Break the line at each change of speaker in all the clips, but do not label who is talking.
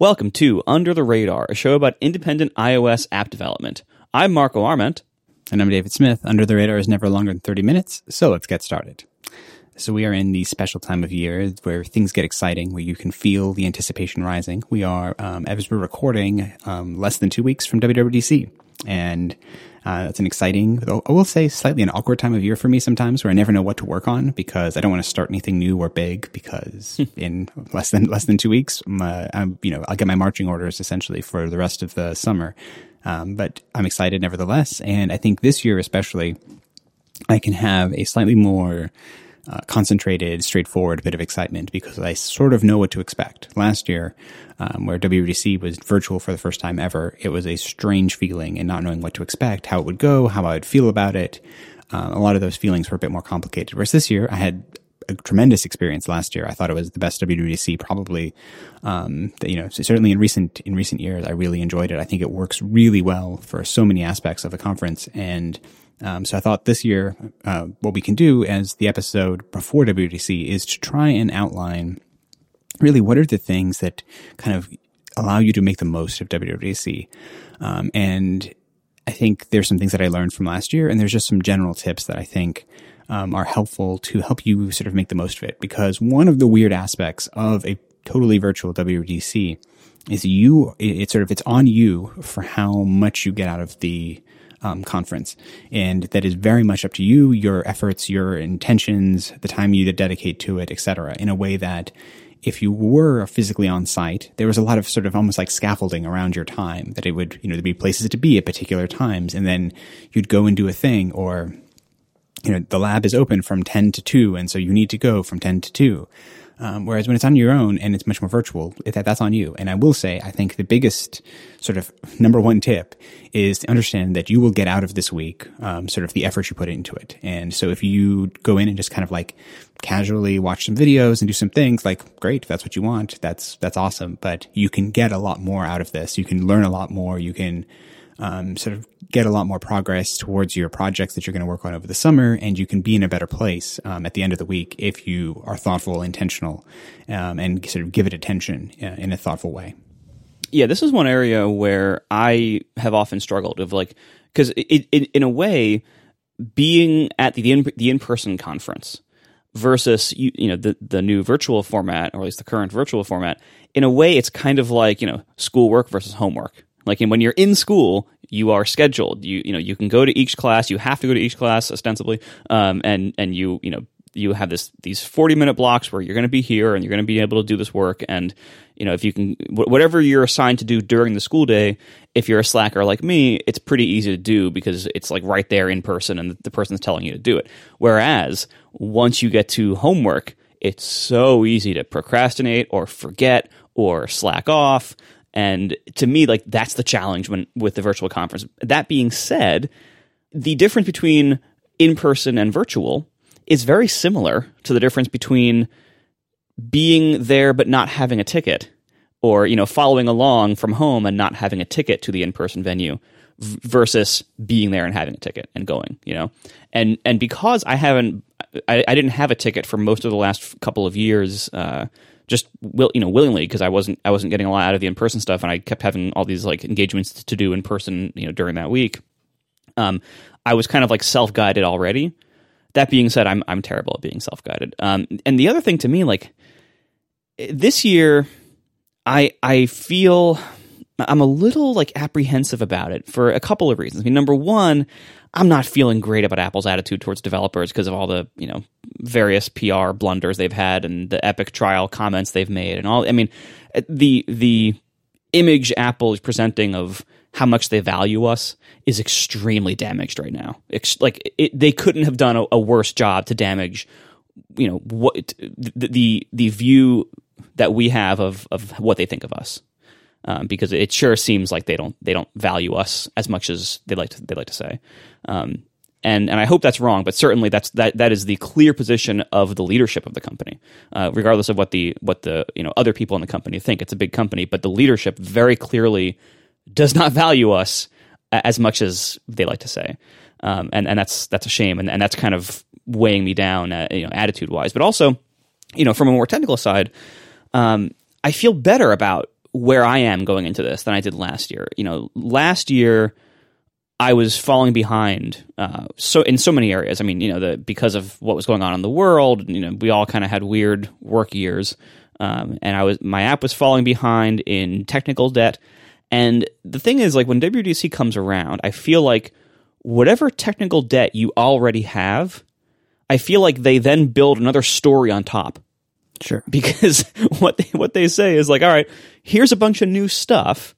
Welcome to Under the Radar, a show about independent iOS app development. I'm Marco Arment.
And I'm David Smith. Under the Radar is never longer than 30 minutes, so let's get started. So we are in the special time of year where things get exciting, where you can feel the anticipation rising. We are, um, as we're recording, um, less than two weeks from WWDC. And uh, it's an exciting, I will say slightly an awkward time of year for me sometimes where I never know what to work on because I don't want to start anything new or big because in less than, less than two weeks, uh, I'm, you know, I'll get my marching orders essentially for the rest of the summer. Um, but I'm excited nevertheless. And I think this year, especially, I can have a slightly more, uh, concentrated, straightforward bit of excitement because I sort of know what to expect. Last year, um, where WWDC was virtual for the first time ever, it was a strange feeling and not knowing what to expect, how it would go, how I would feel about it. Uh, a lot of those feelings were a bit more complicated. Whereas this year, I had a tremendous experience last year. I thought it was the best WWDC probably. Um, you know, certainly in recent in recent years, I really enjoyed it. I think it works really well for so many aspects of the conference, and um, so I thought this year, uh, what we can do as the episode before WDC is to try and outline really what are the things that kind of allow you to make the most of WWDC. Um, and I think there's some things that I learned from last year, and there's just some general tips that I think um, are helpful to help you sort of make the most of it. Because one of the weird aspects of a totally virtual WWDC is you, it's sort of, it's on you for how much you get out of the um, conference. And that is very much up to you, your efforts, your intentions, the time you dedicate to it, etc. in a way that if you were physically on site, there was a lot of sort of almost like scaffolding around your time that it would, you know, there'd be places to be at particular times. And then you'd go and do a thing or, you know, the lab is open from 10 to 2. And so you need to go from 10 to 2. Um, whereas when it's on your own and it's much more virtual, that, that's on you. And I will say, I think the biggest sort of number one tip is to understand that you will get out of this week um, sort of the effort you put into it. And so if you go in and just kind of like casually watch some videos and do some things, like great, that's what you want, that's that's awesome. But you can get a lot more out of this. You can learn a lot more. You can um, sort of get a lot more progress towards your projects that you're going to work on over the summer, and you can be in a better place um, at the end of the week if you are thoughtful, intentional, um, and sort of give it attention uh, in a thoughtful way.
Yeah, this is one area where I have often struggled of like because in a way, being at the in, the in person conference versus you, you know the the new virtual format or at least the current virtual format in a way it's kind of like you know schoolwork versus homework like when you're in school, you are scheduled. You you know you can go to each class. You have to go to each class ostensibly, um, and and you you know you have this these 40 minute blocks where you're going to be here and you're going to be able to do this work and you know if you can whatever you're assigned to do during the school day if you're a slacker like me it's pretty easy to do because it's like right there in person and the person's telling you to do it whereas once you get to homework it's so easy to procrastinate or forget or slack off and to me, like that's the challenge when with the virtual conference. That being said, the difference between in person and virtual is very similar to the difference between being there but not having a ticket or you know following along from home and not having a ticket to the in-person venue versus being there and having a ticket and going you know and and because i haven't I, I didn't have a ticket for most of the last couple of years uh, just will you know willingly because I wasn't I wasn't getting a lot out of the in person stuff, and I kept having all these like engagements to do in person you know during that week. Um, I was kind of like self guided already. That being said, I'm I'm terrible at being self guided. Um, and the other thing to me, like this year, I I feel I'm a little like apprehensive about it for a couple of reasons. I mean, number one, I'm not feeling great about Apple's attitude towards developers because of all the you know various PR blunders they've had and the Epic trial comments they've made and all. I mean, the the image Apple is presenting of how much they value us is extremely damaged right now. It's, like it, they couldn't have done a, a, worse job to damage, you know, what the, the the view that we have of of what they think of us um, because it sure seems like they don't they don't value us as much as they like to they like to say. Um, and and I hope that's wrong, but certainly that's that that is the clear position of the leadership of the company, uh, regardless of what the what the you know other people in the company think. It's a big company, but the leadership very clearly does not value us as much as they like to say, um, and and that's that's a shame, and and that's kind of weighing me down, uh, you know, attitude wise, but also, you know, from a more technical side, um, I feel better about where I am going into this than I did last year. You know, last year I was falling behind uh, so in so many areas. I mean, you know, the because of what was going on in the world, you know, we all kind of had weird work years, um, and I was my app was falling behind in technical debt. And the thing is, like when WDC comes around, I feel like whatever technical debt you already have, I feel like they then build another story on top.
Sure.
Because what they, what they say is like, all right, here's a bunch of new stuff,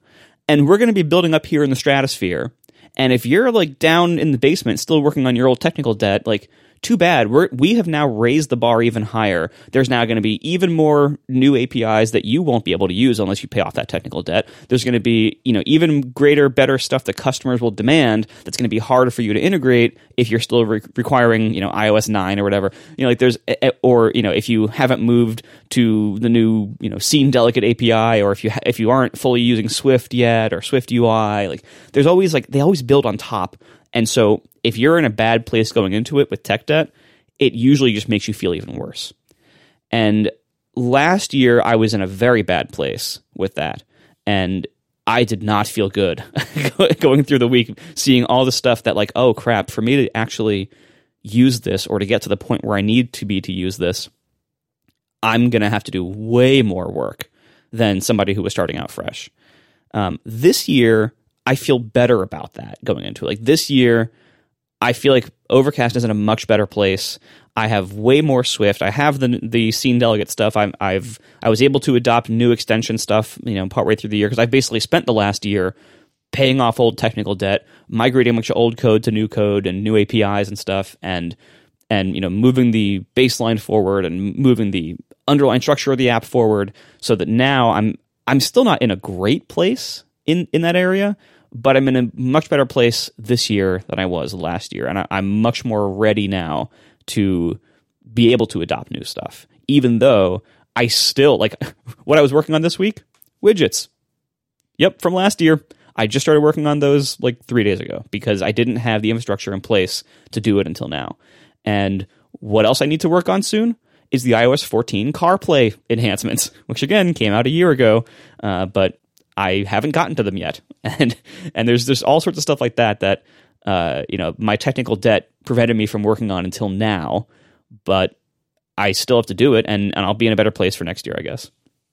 and we're going to be building up here in the stratosphere and if you're like down in the basement still working on your old technical debt, like too bad. We're, we have now raised the bar even higher. There's now going to be even more new APIs that you won't be able to use unless you pay off that technical debt. There's going to be, you know, even greater, better stuff that customers will demand that's going to be harder for you to integrate if you're still re- requiring, you know, iOS 9 or whatever. You know, like there's, eh, eh, or, you know, if you haven't moved to the new, you know, scene delegate API or if you, ha- if you aren't fully using Swift yet or Swift UI, like there's always like, they always build on top. And so if you're in a bad place going into it with tech debt, it usually just makes you feel even worse. And last year, I was in a very bad place with that. And I did not feel good going through the week, seeing all the stuff that, like, oh crap, for me to actually use this or to get to the point where I need to be to use this, I'm going to have to do way more work than somebody who was starting out fresh. Um, this year, I feel better about that going into it. Like this year, I feel like Overcast is in a much better place. I have way more Swift. I have the the scene delegate stuff. I'm, I've I was able to adopt new extension stuff, you know, partway through the year because I basically spent the last year paying off old technical debt, migrating a bunch of old code to new code and new APIs and stuff, and and you know moving the baseline forward and moving the underlying structure of the app forward, so that now I'm I'm still not in a great place in in that area, but I'm in a much better place this year than I was last year, and I, I'm much more ready now to be able to adopt new stuff. Even though I still like what I was working on this week, widgets. Yep, from last year. I just started working on those like three days ago because I didn't have the infrastructure in place to do it until now. And what else I need to work on soon is the iOS 14 CarPlay enhancements, which again came out a year ago, uh, but I haven't gotten to them yet, and and there's there's all sorts of stuff like that that uh, you know my technical debt prevented me from working on until now, but I still have to do it, and and I'll be in a better place for next year, I guess.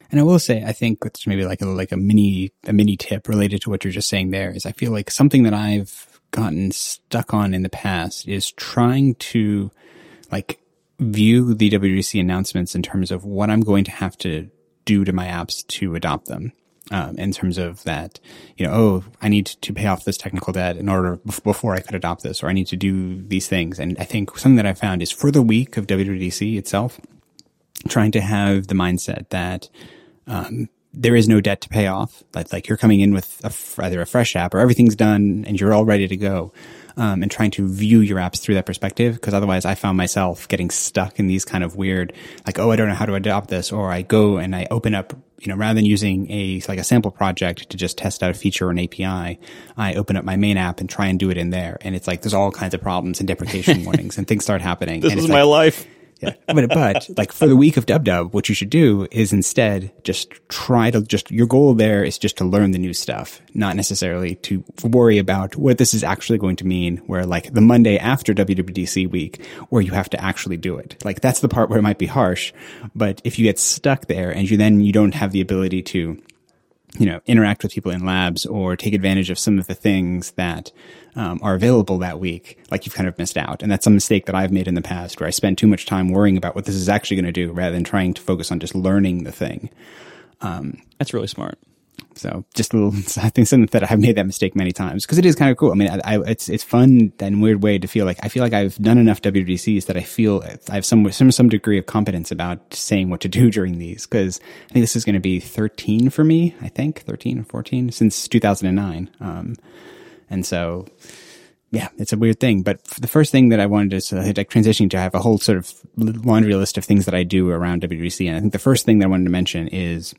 And I will say, I think it's maybe like a like a mini a mini tip related to what you're just saying. There is, I feel like something that I've gotten stuck on in the past is trying to like view the WWDC announcements in terms of what I'm going to have to do to my apps to adopt them um, in terms of that, you know, oh, I need to pay off this technical debt in order before I could adopt this, or I need to do these things. And I think something that I found is for the week of WWDC itself, trying to have the mindset that um, there is no debt to pay off. Like, like you're coming in with a, either a fresh app or everything's done and you're all ready to go um, and trying to view your apps through that perspective. Because otherwise, I found myself getting stuck in these kind of weird, like, oh, I don't know how to adopt this, or I go and I open up, you know, rather than using a like a sample project to just test out a feature or an API, I open up my main app and try and do it in there, and it's like there's all kinds of problems and deprecation warnings and things start happening.
This
and
is
like,
my life
yeah. But, but like for the week of Dub Dub, what you should do is instead just try to just, your goal there is just to learn the new stuff, not necessarily to worry about what this is actually going to mean, where like the Monday after WWDC week, where you have to actually do it. Like that's the part where it might be harsh. But if you get stuck there and you then you don't have the ability to, you know, interact with people in labs or take advantage of some of the things that um, are available that week, like you've kind of missed out. And that's a mistake that I've made in the past where I spend too much time worrying about what this is actually going to do rather than trying to focus on just learning the thing.
Um, that's really smart.
So just a little, I think something that I've made that mistake many times because it is kind of cool. I mean, I, I, it's, it's fun and weird way to feel like, I feel like I've done enough WDCs that I feel I have some, some, some degree of competence about saying what to do during these. Cause I think this is going to be 13 for me. I think 13 or 14 since 2009. Um, and so, yeah, it's a weird thing. But the first thing that I wanted to so, like transition to, I have a whole sort of laundry list of things that I do around WDC, And I think the first thing that I wanted to mention is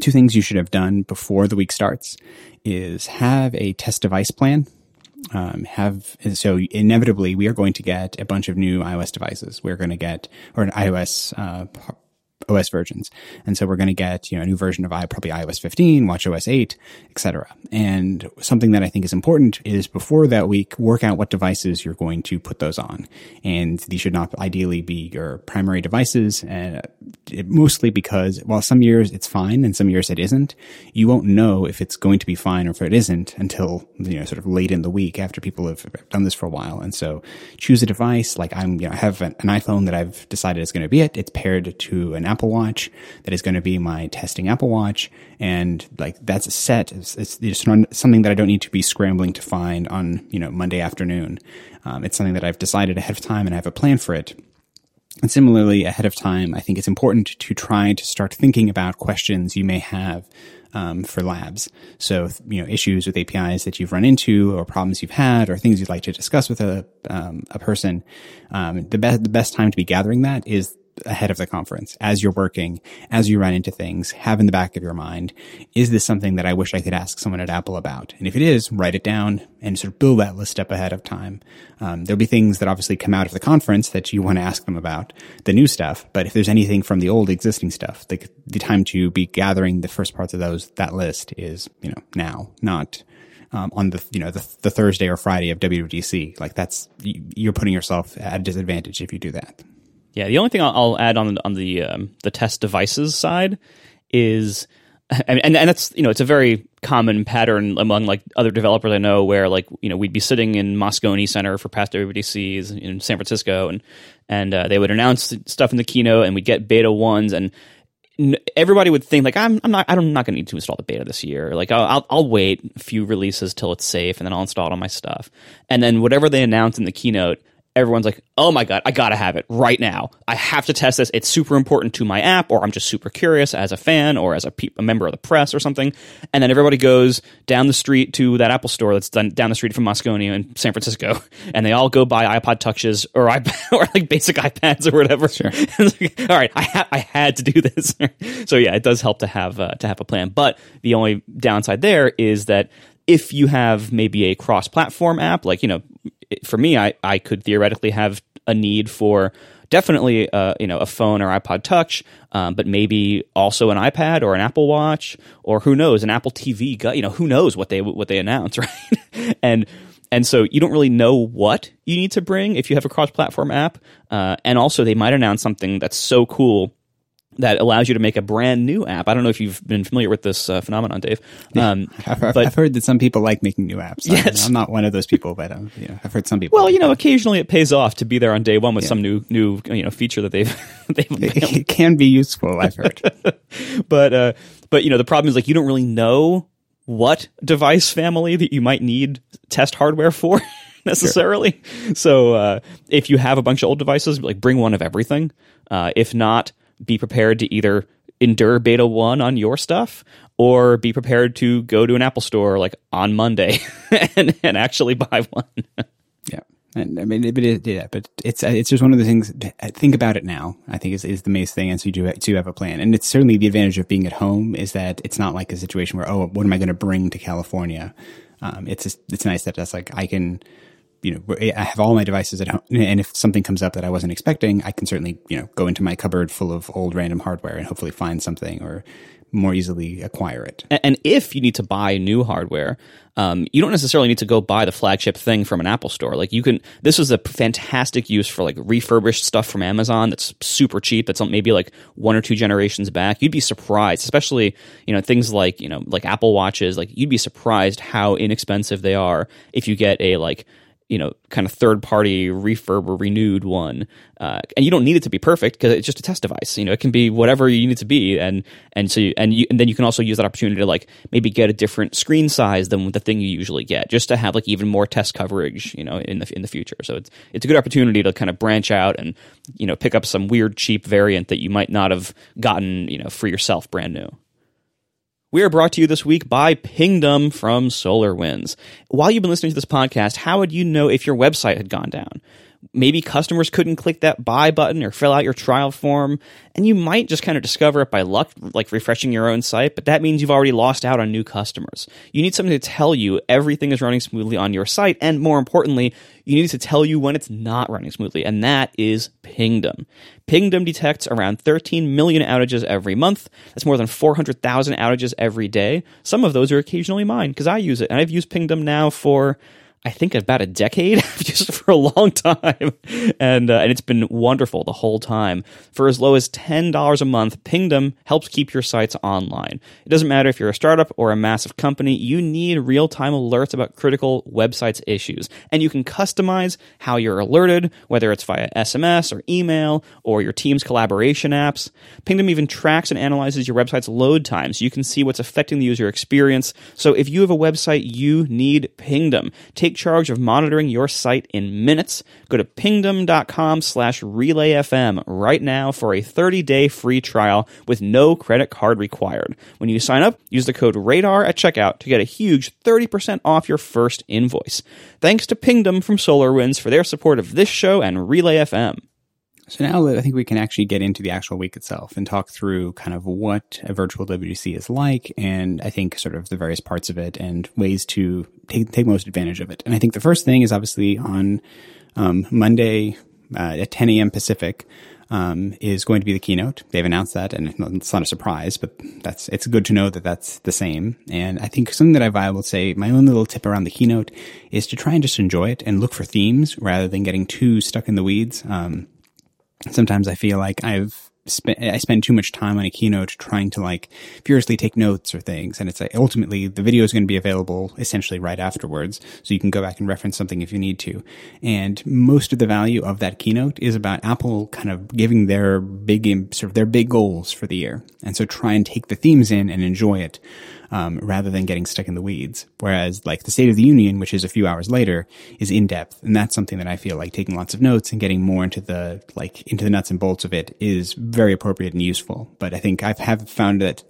two things you should have done before the week starts is have a test device plan. Um, have so inevitably we are going to get a bunch of new iOS devices. We're going to get or an iOS uh, OS versions. And so we're going to get, you know, a new version of I, probably iOS 15, watch OS 8, etc. And something that I think is important is before that week, work out what devices you're going to put those on. And these should not ideally be your primary devices, and it, mostly because while some years it's fine and some years it isn't, you won't know if it's going to be fine or if it isn't until, you know, sort of late in the week after people have done this for a while. And so choose a device like I'm, you know, I have an, an iPhone that I've decided is going to be it. It's paired to an Apple Watch that is going to be my testing Apple Watch. And like that's a set. It's, it's just something that I don't need to be scrambling to find on, you know, Monday afternoon. Um, it's something that I've decided ahead of time and I have a plan for it. And similarly, ahead of time, I think it's important to try to start thinking about questions you may have um, for labs. So, you know, issues with APIs that you've run into, or problems you've had, or things you'd like to discuss with a um, a person. Um, the best the best time to be gathering that is ahead of the conference as you're working, as you run into things, have in the back of your mind, is this something that I wish I could ask someone at Apple about? And if it is, write it down and sort of build that list up ahead of time. Um, there'll be things that obviously come out of the conference that you want to ask them about, the new stuff. But if there's anything from the old existing stuff, the, the time to be gathering the first parts of those, that list is, you know, now, not um, on the you know the, the, Thursday or Friday of WWDC. Like that's you're putting yourself at a disadvantage if you do that.
Yeah, the only thing I'll, I'll add on on the um, the test devices side is, and, and that's you know it's a very common pattern among like other developers I know where like you know we'd be sitting in Moscone Center for past WWDCs in San Francisco and and uh, they would announce stuff in the keynote and we'd get beta ones and everybody would think like I'm, I'm not I'm not going to need to install the beta this year. Like I'll, I'll, I'll wait a few releases till it's safe and then I'll install on my stuff. And then whatever they announce in the keynote, everyone's like, "Oh my god, I gotta have it right now! I have to test this. It's super important to my app, or I'm just super curious as a fan or as a, pe- a member of the press or something." And then everybody goes down the street to that Apple store that's done down the street from Moscone in San Francisco, and they all go buy iPod Touches or iPad or like basic iPads or whatever.
Sure.
like, all right, I ha- I had to do this. so yeah, it does help to have uh, to have a plan. But the only downside there is that if you have maybe a cross-platform app, like you know, for me, I I could theoretically have a need for definitely uh, you know a phone or iPod Touch, um, but maybe also an iPad or an Apple Watch or who knows an Apple TV. You know who knows what they what they announce, right? and and so you don't really know what you need to bring if you have a cross-platform app. Uh, and also they might announce something that's so cool that allows you to make a brand new app. I don't know if you've been familiar with this uh, phenomenon, Dave.
Um, I've, but, I've, heard that some people like making new apps. Yes. I, am not one of those people, but um, you know, I've heard some people.
Well, you know, occasionally it pays off to be there on day one with yeah. some new new you know feature that they've they've.
It, it can be useful. I've heard,
but uh, but you know the problem is like you don't really know what device family that you might need test hardware for necessarily. Sure. So uh, if you have a bunch of old devices, like bring one of everything. Uh, if not be prepared to either endure beta 1 on your stuff or be prepared to go to an Apple store like on Monday and, and actually buy one.
yeah. And I mean, but it, yeah, but it's it's just one of the things. Think about it now. I think is is the main thing, and so you do do have a plan. And it's certainly the advantage of being at home is that it's not like a situation where oh, what am I going to bring to California? Um, it's just, it's nice that that's like I can you know, I have all my devices at home, and if something comes up that I wasn't expecting, I can certainly, you know, go into my cupboard full of old random hardware and hopefully find something or more easily acquire it.
And if you need to buy new hardware, um, you don't necessarily need to go buy the flagship thing from an Apple store. Like you can, this is a fantastic use for like refurbished stuff from Amazon that's super cheap. That's maybe like one or two generations back. You'd be surprised, especially you know things like you know like Apple watches. Like you'd be surprised how inexpensive they are if you get a like you know, kind of third party refurb or renewed one. Uh, and you don't need it to be perfect because it's just a test device. You know, it can be whatever you need it to be. And, and so, you, and you, and then you can also use that opportunity to like maybe get a different screen size than the thing you usually get just to have like even more test coverage, you know, in the, in the future. So it's, it's a good opportunity to kind of branch out and, you know, pick up some weird cheap variant that you might not have gotten, you know, for yourself brand new. We are brought to you this week by Pingdom from SolarWinds. While you've been listening to this podcast, how would you know if your website had gone down? Maybe customers couldn't click that buy button or fill out your trial form. And you might just kind of discover it by luck, like refreshing your own site, but that means you've already lost out on new customers. You need something to tell you everything is running smoothly on your site. And more importantly, you need to tell you when it's not running smoothly. And that is Pingdom. Pingdom detects around 13 million outages every month. That's more than 400,000 outages every day. Some of those are occasionally mine because I use it. And I've used Pingdom now for I think about a decade, just for a long time, and uh, and it's been wonderful the whole time. For as low as ten dollars a month, Pingdom helps keep your sites online. It doesn't matter if you're a startup or a massive company; you need real time alerts about critical websites issues, and you can customize how you're alerted, whether it's via SMS or email or your team's collaboration apps. Pingdom even tracks and analyzes your website's load time, so you can see what's affecting the user experience. So if you have a website, you need Pingdom. Take take charge of monitoring your site in minutes. Go to pingdom.com slash relayfm right now for a 30-day free trial with no credit card required. When you sign up, use the code RADAR at checkout to get a huge 30% off your first invoice. Thanks to Pingdom from SolarWinds for their support of this show and Relay FM.
So now that I think we can actually get into the actual week itself and talk through kind of what a virtual WWDC is like, and I think sort of the various parts of it and ways to take take most advantage of it. And I think the first thing is obviously on um, Monday uh, at 10 a.m. Pacific. Um, is going to be the keynote. They've announced that, and it's not a surprise, but that's it's good to know that that's the same. And I think something that I will say, my own little tip around the keynote is to try and just enjoy it and look for themes rather than getting too stuck in the weeds. Um, sometimes I feel like I've spent, I spend too much time on a keynote trying to like furiously take notes or things. And it's like ultimately the video is going to be available essentially right afterwards. So you can go back and reference something if you need to. And most of the value of that keynote is about Apple kind of giving their big, sort of their big goals for the year. And so try and take the themes in and enjoy it um, rather than getting stuck in the weeds. Whereas like the State of the Union, which is a few hours later, is in depth, and that's something that I feel like taking lots of notes and getting more into the like into the nuts and bolts of it is very appropriate and useful. But I think I've found that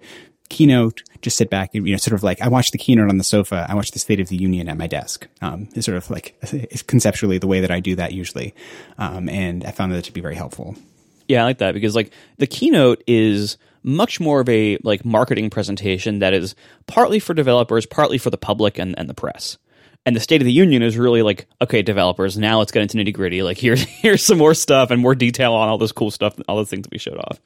keynote, just sit back, and, you know, sort of like I watch the keynote on the sofa. I watch the State of the Union at my desk. Um, it's sort of like it's conceptually the way that I do that usually, um, and I found that to be very helpful.
Yeah, I like that because like the keynote is much more of a like marketing presentation that is partly for developers, partly for the public and, and the press. And the State of the Union is really like, okay, developers, now let's get into nitty gritty. Like here's here's some more stuff and more detail on all this cool stuff, all those things that we showed off.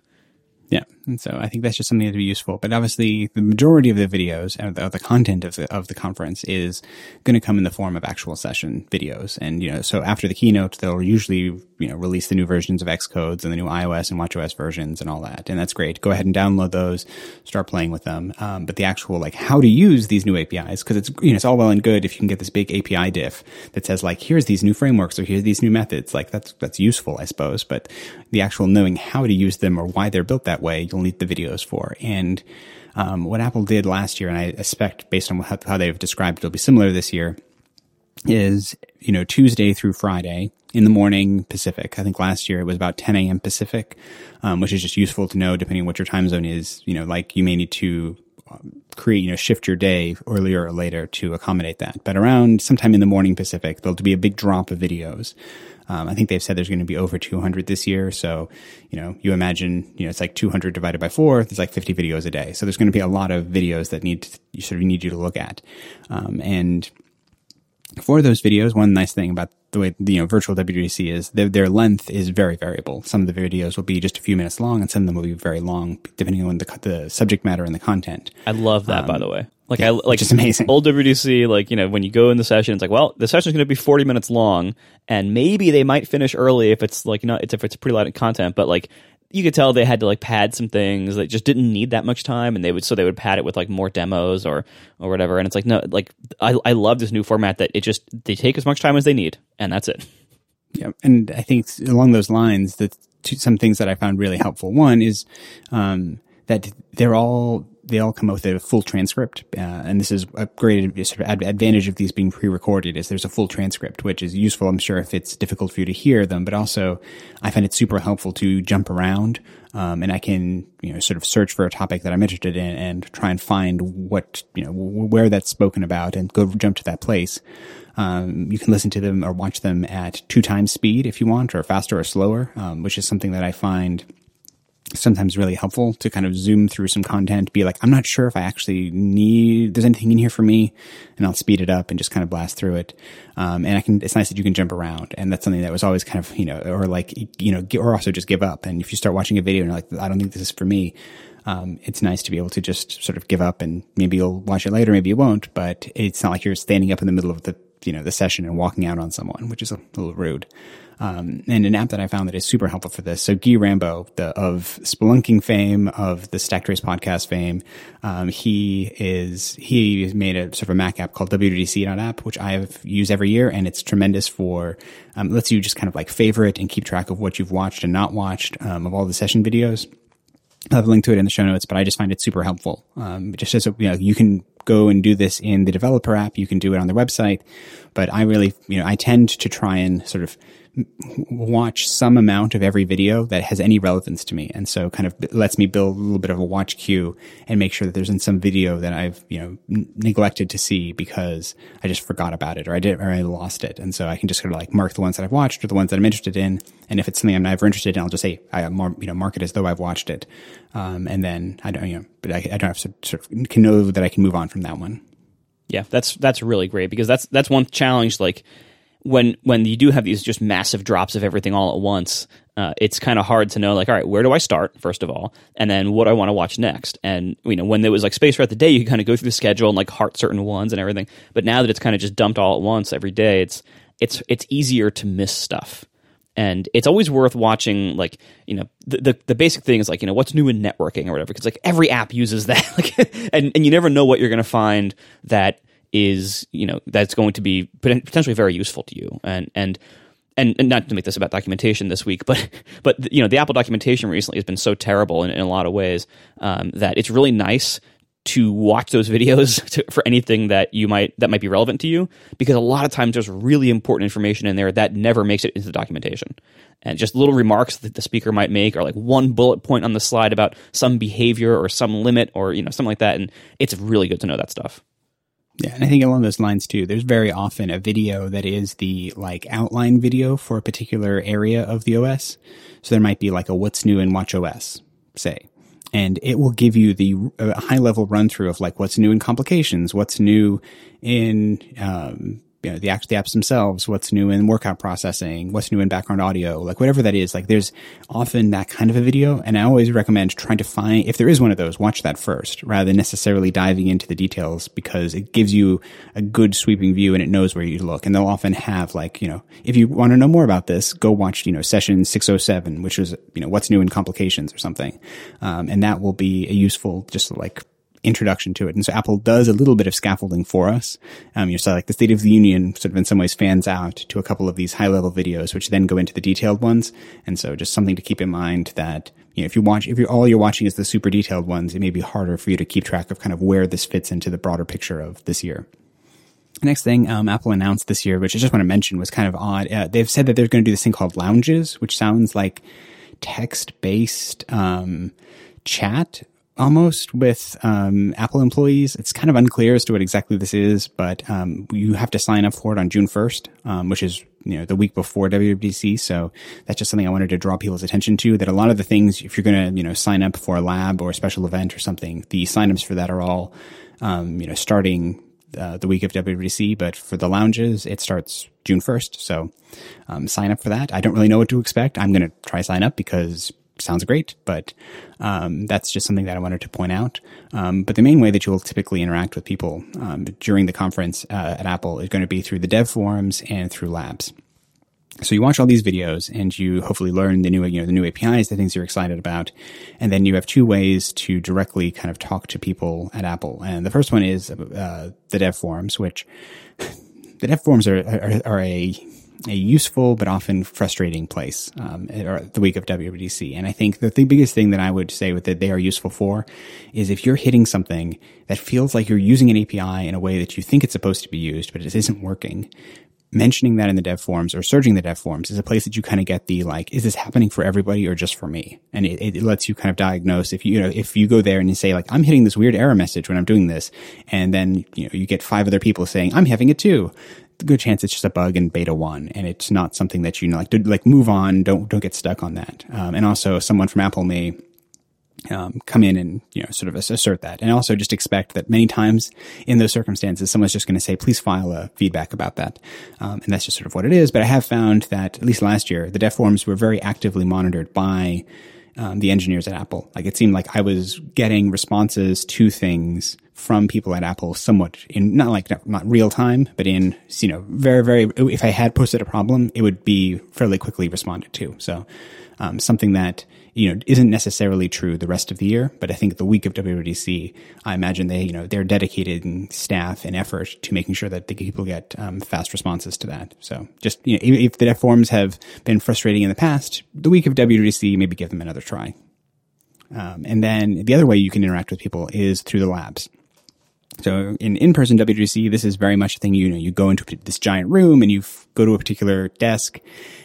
Yeah. And so I think that's just something to be useful. But obviously, the majority of the videos and the, the, content of the, of the conference is going to come in the form of actual session videos. And, you know, so after the keynote, they'll usually, you know, release the new versions of Xcodes and the new iOS and watchOS versions and all that. And that's great. Go ahead and download those, start playing with them. Um, but the actual, like, how to use these new APIs, because it's, you know, it's all well and good if you can get this big API diff that says, like, here's these new frameworks or here's these new methods. Like, that's, that's useful, I suppose. But the actual knowing how to use them or why they're built that way, you'll the videos for. And um, what Apple did last year, and I expect based on how, how they've described, it'll be similar this year, is you know Tuesday through Friday in the morning Pacific. I think last year it was about 10 a.m. Pacific, um, which is just useful to know depending on what your time zone is. You know, like you may need to um, create, you know, shift your day earlier or later to accommodate that. But around sometime in the morning Pacific, there'll be a big drop of videos. Um, I think they've said there's going to be over 200 this year. So, you know, you imagine, you know, it's like 200 divided by four. There's like 50 videos a day. So there's going to be a lot of videos that need to, you sort of need you to look at. Um, and for those videos, one nice thing about the way you know virtual WWDC is their, their length is very variable. Some of the videos will be just a few minutes long, and some of them will be very long, depending on the the subject matter and the content.
I love that, um, by the way. Like yeah, I like
it's amazing.
Old WDC, like you know, when you go in the session, it's like, well, the session is going to be forty minutes long, and maybe they might finish early if it's like you know, it's if it's pretty light content, but like you could tell they had to like pad some things that just didn't need that much time and they would so they would pad it with like more demos or or whatever and it's like no like i i love this new format that it just they take as much time as they need and that's it
yeah and i think along those lines that some things that i found really helpful one is um that they're all they all come out with a full transcript, uh, and this is a great sort of ad- advantage of these being pre-recorded is there's a full transcript, which is useful. I'm sure if it's difficult for you to hear them, but also I find it super helpful to jump around, um, and I can you know sort of search for a topic that I'm interested in and try and find what you know where that's spoken about and go jump to that place. Um, you can listen to them or watch them at two times speed if you want, or faster or slower, um, which is something that I find sometimes really helpful to kind of zoom through some content, be like, I'm not sure if I actually need, there's anything in here for me, and I'll speed it up and just kind of blast through it. Um, and I can, it's nice that you can jump around. And that's something that was always kind of, you know, or like, you know, or also just give up. And if you start watching a video and you're like, I don't think this is for me, um, it's nice to be able to just sort of give up and maybe you'll watch it later, maybe you won't, but it's not like you're standing up in the middle of the, you know, the session and walking out on someone, which is a little rude. Um, and an app that I found that is super helpful for this. So Gui Rambo, the, of Spelunking fame, of the Stack Trace podcast fame, um, he is, he made a sort of a Mac app called WWDC.app, which I have used every year. And it's tremendous for, um, lets you just kind of like favorite and keep track of what you've watched and not watched, um, of all the session videos. I'll have a link to it in the show notes, but I just find it super helpful. Um, just as a, you know, you can go and do this in the developer app, you can do it on their website, but I really, you know, I tend to try and sort of watch some amount of every video that has any relevance to me. And so kind of lets me build a little bit of a watch queue and make sure that there's in some video that I've, you know, n- neglected to see because I just forgot about it or I did, or I lost it. And so I can just sort of like mark the ones that I've watched or the ones that I'm interested in. And if it's something I'm never interested in, I'll just say, I more, you know, mark it as though I've watched it. Um, and then I don't, you know, but I, I don't have to sort of can know that I can move on from that one.
Yeah, that's that's really great because that's that's one challenge. Like when when you do have these just massive drops of everything all at once, uh, it's kind of hard to know like, all right, where do I start first of all, and then what do I want to watch next? And you know, when there was like space throughout the day, you kind of go through the schedule and like heart certain ones and everything. But now that it's kind of just dumped all at once every day, it's it's it's easier to miss stuff. And it's always worth watching, like you know, the, the, the basic thing is like you know what's new in networking or whatever, because like every app uses that, like, and and you never know what you're going to find that is you know that's going to be potentially very useful to you. And and and, and not to make this about documentation this week, but but you know the Apple documentation recently has been so terrible in, in a lot of ways um, that it's really nice to watch those videos to, for anything that you might that might be relevant to you because a lot of times there's really important information in there that never makes it into the documentation. And just little remarks that the speaker might make or like one bullet point on the slide about some behavior or some limit or you know something like that and it's really good to know that stuff.
Yeah, and I think along those lines too, there's very often a video that is the like outline video for a particular area of the OS. So there might be like a what's new in Watch OS, say, and it will give you the uh, high level run through of like what's new in complications, what's new in um, you know, the apps, the apps themselves, what's new in workout processing, what's new in background audio, like whatever that is. Like there's often that kind of a video. And I always recommend trying to find, if there is one of those, watch that first rather than necessarily diving into the details because it gives you a good sweeping view and it knows where you look. And they'll often have like, you know, if you want to know more about this, go watch, you know, session 607, which is, you know, what's new in complications or something. Um, and that will be a useful, just like introduction to it. And so Apple does a little bit of scaffolding for us. Um, you saw like the State of the Union sort of in some ways fans out to a couple of these high level videos, which then go into the detailed ones. And so just something to keep in mind that, you know, if you watch, if you're all you're watching is the super detailed ones, it may be harder for you to keep track of kind of where this fits into the broader picture of this year. next thing um, Apple announced this year, which I just want to mention, was kind of odd. Uh, they've said that they're going to do this thing called lounges, which sounds like text based um, chat almost with um, Apple employees. It's kind of unclear as to what exactly this is, but um, you have to sign up for it on June 1st, um, which is you know the week before WWDC. So that's just something I wanted to draw people's attention to. That a lot of the things, if you're going to you know sign up for a lab or a special event or something, the signups for that are all um, you know starting. Uh, the week of WWDC, but for the lounges, it starts June 1st. So um, sign up for that. I don't really know what to expect. I'm going to try sign up because sounds great, but um, that's just something that I wanted to point out. Um, but the main way that you will typically interact with people um, during the conference uh, at Apple is going to be through the dev forums and through labs. So you watch all these videos and you hopefully learn the new, you know, the new APIs, the things you're excited about. And then you have two ways to directly kind of talk to people at Apple. And the first one is uh, the dev forums, which the dev forums are, are, are a a useful but often frustrating place, um, or the week of WWDC. And I think that the biggest thing that I would say with that they are useful for is if you're hitting something that feels like you're using an API in a way that you think it's supposed to be used, but it isn't working, mentioning that in the dev forums or searching the dev forums is a place that you kind of get the like, is this happening for everybody or just for me? And it, it lets you kind of diagnose if you, you know, if you go there and you say like, I'm hitting this weird error message when I'm doing this. And then, you know, you get five other people saying, I'm having it too. Good chance it's just a bug in beta one, and it's not something that you know, like like move on. Don't don't get stuck on that. Um, and also, someone from Apple may um, come in and you know sort of assert that, and also just expect that many times in those circumstances, someone's just going to say, "Please file a feedback about that," um, and that's just sort of what it is. But I have found that at least last year, the dev forums were very actively monitored by um, the engineers at Apple. Like it seemed like I was getting responses to things from people at Apple somewhat in not like not real time, but in you know very very. If I had posted a problem, it would be fairly quickly responded to. So um, something that you know isn't necessarily true the rest of the year, but I think the week of WWDC, I imagine they you know they're dedicated in staff and effort to making sure that the people get um, fast responses to that. So just you know if the forms have been frustrating in the past, the week of WWDC maybe give them another try. Um, and then the other way you can interact with people is through the labs. So in in-person WWDC, this is very much a thing. You know, you go into this giant room and you f- go to a particular desk,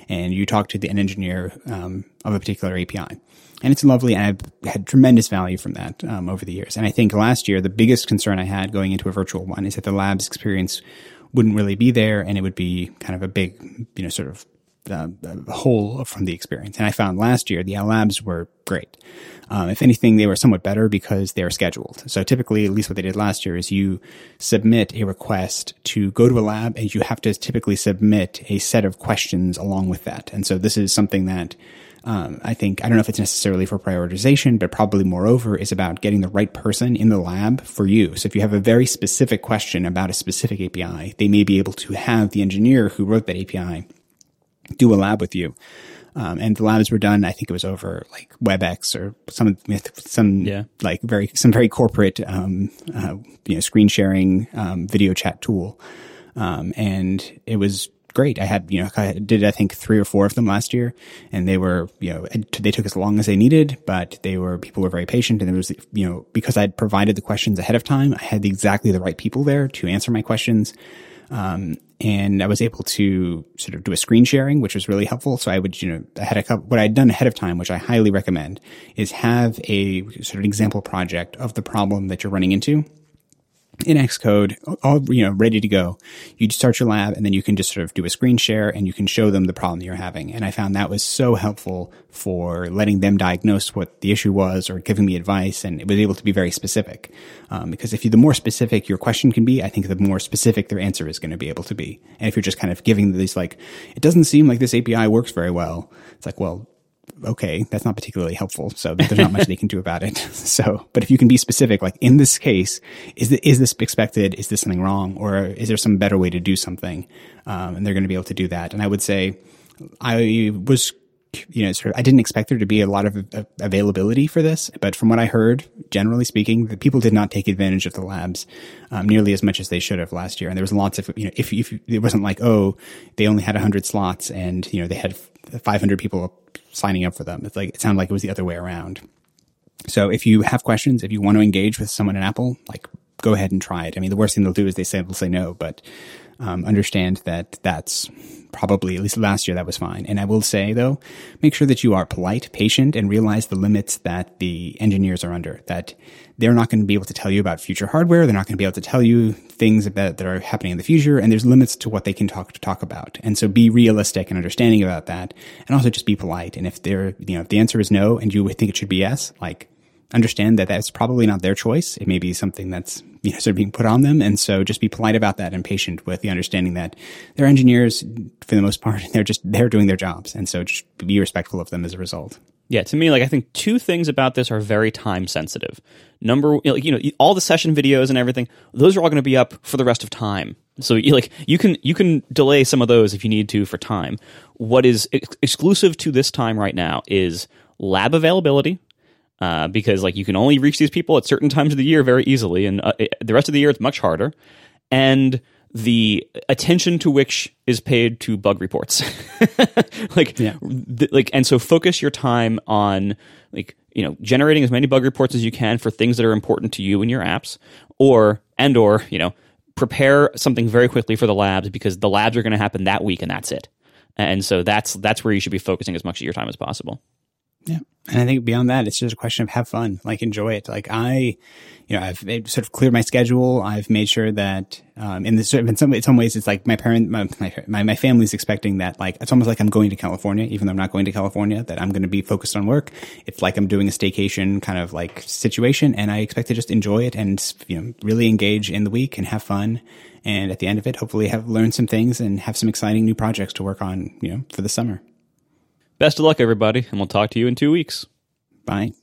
and you talk to the, an engineer um, of a particular API, and it's lovely. And I've had tremendous value from that um, over the years. And I think last year the biggest concern I had going into a virtual one is that the labs experience wouldn't really be there, and it would be kind of a big, you know, sort of uh, hole from the experience. And I found last year the labs were great. Um, if anything, they were somewhat better because they're scheduled. So typically, at least what they did last year is you submit a request to go to a lab and you have to typically submit a set of questions along with that. And so this is something that um, I think, I don't know if it's necessarily for prioritization, but probably moreover is about getting the right person in the lab for you. So if you have a very specific question about a specific API, they may be able to have the engineer who wrote that API do a lab with you. Um, and the labs were done. I think it was over like WebEx or some some yeah. like very some very corporate um, uh, you know screen sharing um, video chat tool, um, and it was great. I had you know I did I think three or four of them last year, and they were you know they took as long as they needed, but they were people were very patient, and it was you know because I'd provided the questions ahead of time, I had exactly the right people there to answer my questions. Um, and I was able to sort of do a screen sharing, which was really helpful. So I would, you know, I had a couple, what I'd done ahead of time, which I highly recommend is have a sort of example project of the problem that you're running into in Xcode, all you know, ready to go. You start your lab, and then you can just sort of do a screen share, and you can show them the problem you're having. And I found that was so helpful for letting them diagnose what the issue was, or giving me advice, and it was able to be very specific. Um, because if you, the more specific your question can be, I think the more specific their answer is going to be able to be. And if you're just kind of giving these like, it doesn't seem like this API works very well, it's like, well, okay, that's not particularly helpful. So there's not much they can do about it. So, but if you can be specific, like in this case, is the, is this expected? Is this something wrong? Or is there some better way to do something? Um, and they're going to be able to do that. And I would say I was you know, sort of, I didn't expect there to be a lot of availability for this, but from what I heard, generally speaking, the people did not take advantage of the labs um, nearly as much as they should have last year. And there was lots of, you know, if, if it wasn't like, oh, they only had 100 slots and, you know, they had 500 people signing up for them. It's like, it sounded like it was the other way around. So if you have questions, if you want to engage with someone at Apple, like, go ahead and try it. I mean, the worst thing they'll do is they say, they'll say no, but um, understand that that's probably at least last year that was fine. And I will say though, make sure that you are polite, patient, and realize the limits that the engineers are under. That they're not going to be able to tell you about future hardware. They're not going to be able to tell you things about, that are happening in the future. And there's limits to what they can talk to talk about. And so be realistic and understanding about that, and also just be polite. And if they're you know if the answer is no and you think it should be yes, like understand that that's probably not their choice. It may be something that's you know, sort of being put on them. And so just be polite about that and patient with the understanding that they're engineers for the most part. They're just, they're doing their jobs. And so just be respectful of them as a result.
Yeah, to me, like I think two things about this are very time sensitive. Number, you know, all the session videos and everything; those are all going to be up for the rest of time. So, you, like, you can you can delay some of those if you need to for time. What is ex- exclusive to this time right now is lab availability, uh, because like you can only reach these people at certain times of the year very easily, and uh, it, the rest of the year it's much harder. And the attention to which is paid to bug reports. like,
Yeah.
th- like, and so focus your time on like you know generating as many bug reports as you can for things that are important to you and your apps, or and or you know prepare something very quickly for the labs because the labs are going to happen that week and that's it. And so that's that's where you should be focusing as much of your time as possible.
Yeah. And I think beyond that, it's just a question of have fun, like enjoy it. Like I, you know, I've sort of cleared my schedule. I've made sure that, um, in this, in some, in some ways, it's like my parent, my, my, my family's expecting that, like, it's almost like I'm going to California, even though I'm not going to California, that I'm going to be focused on work. It's like I'm doing a staycation kind of like situation and I expect to just enjoy it and, you know, really engage in the week and have fun. And at the end of it, hopefully have learned some things and have some exciting new projects to work on, you know, for the summer.
Best of luck, everybody, and we'll talk to you in two weeks.
Bye.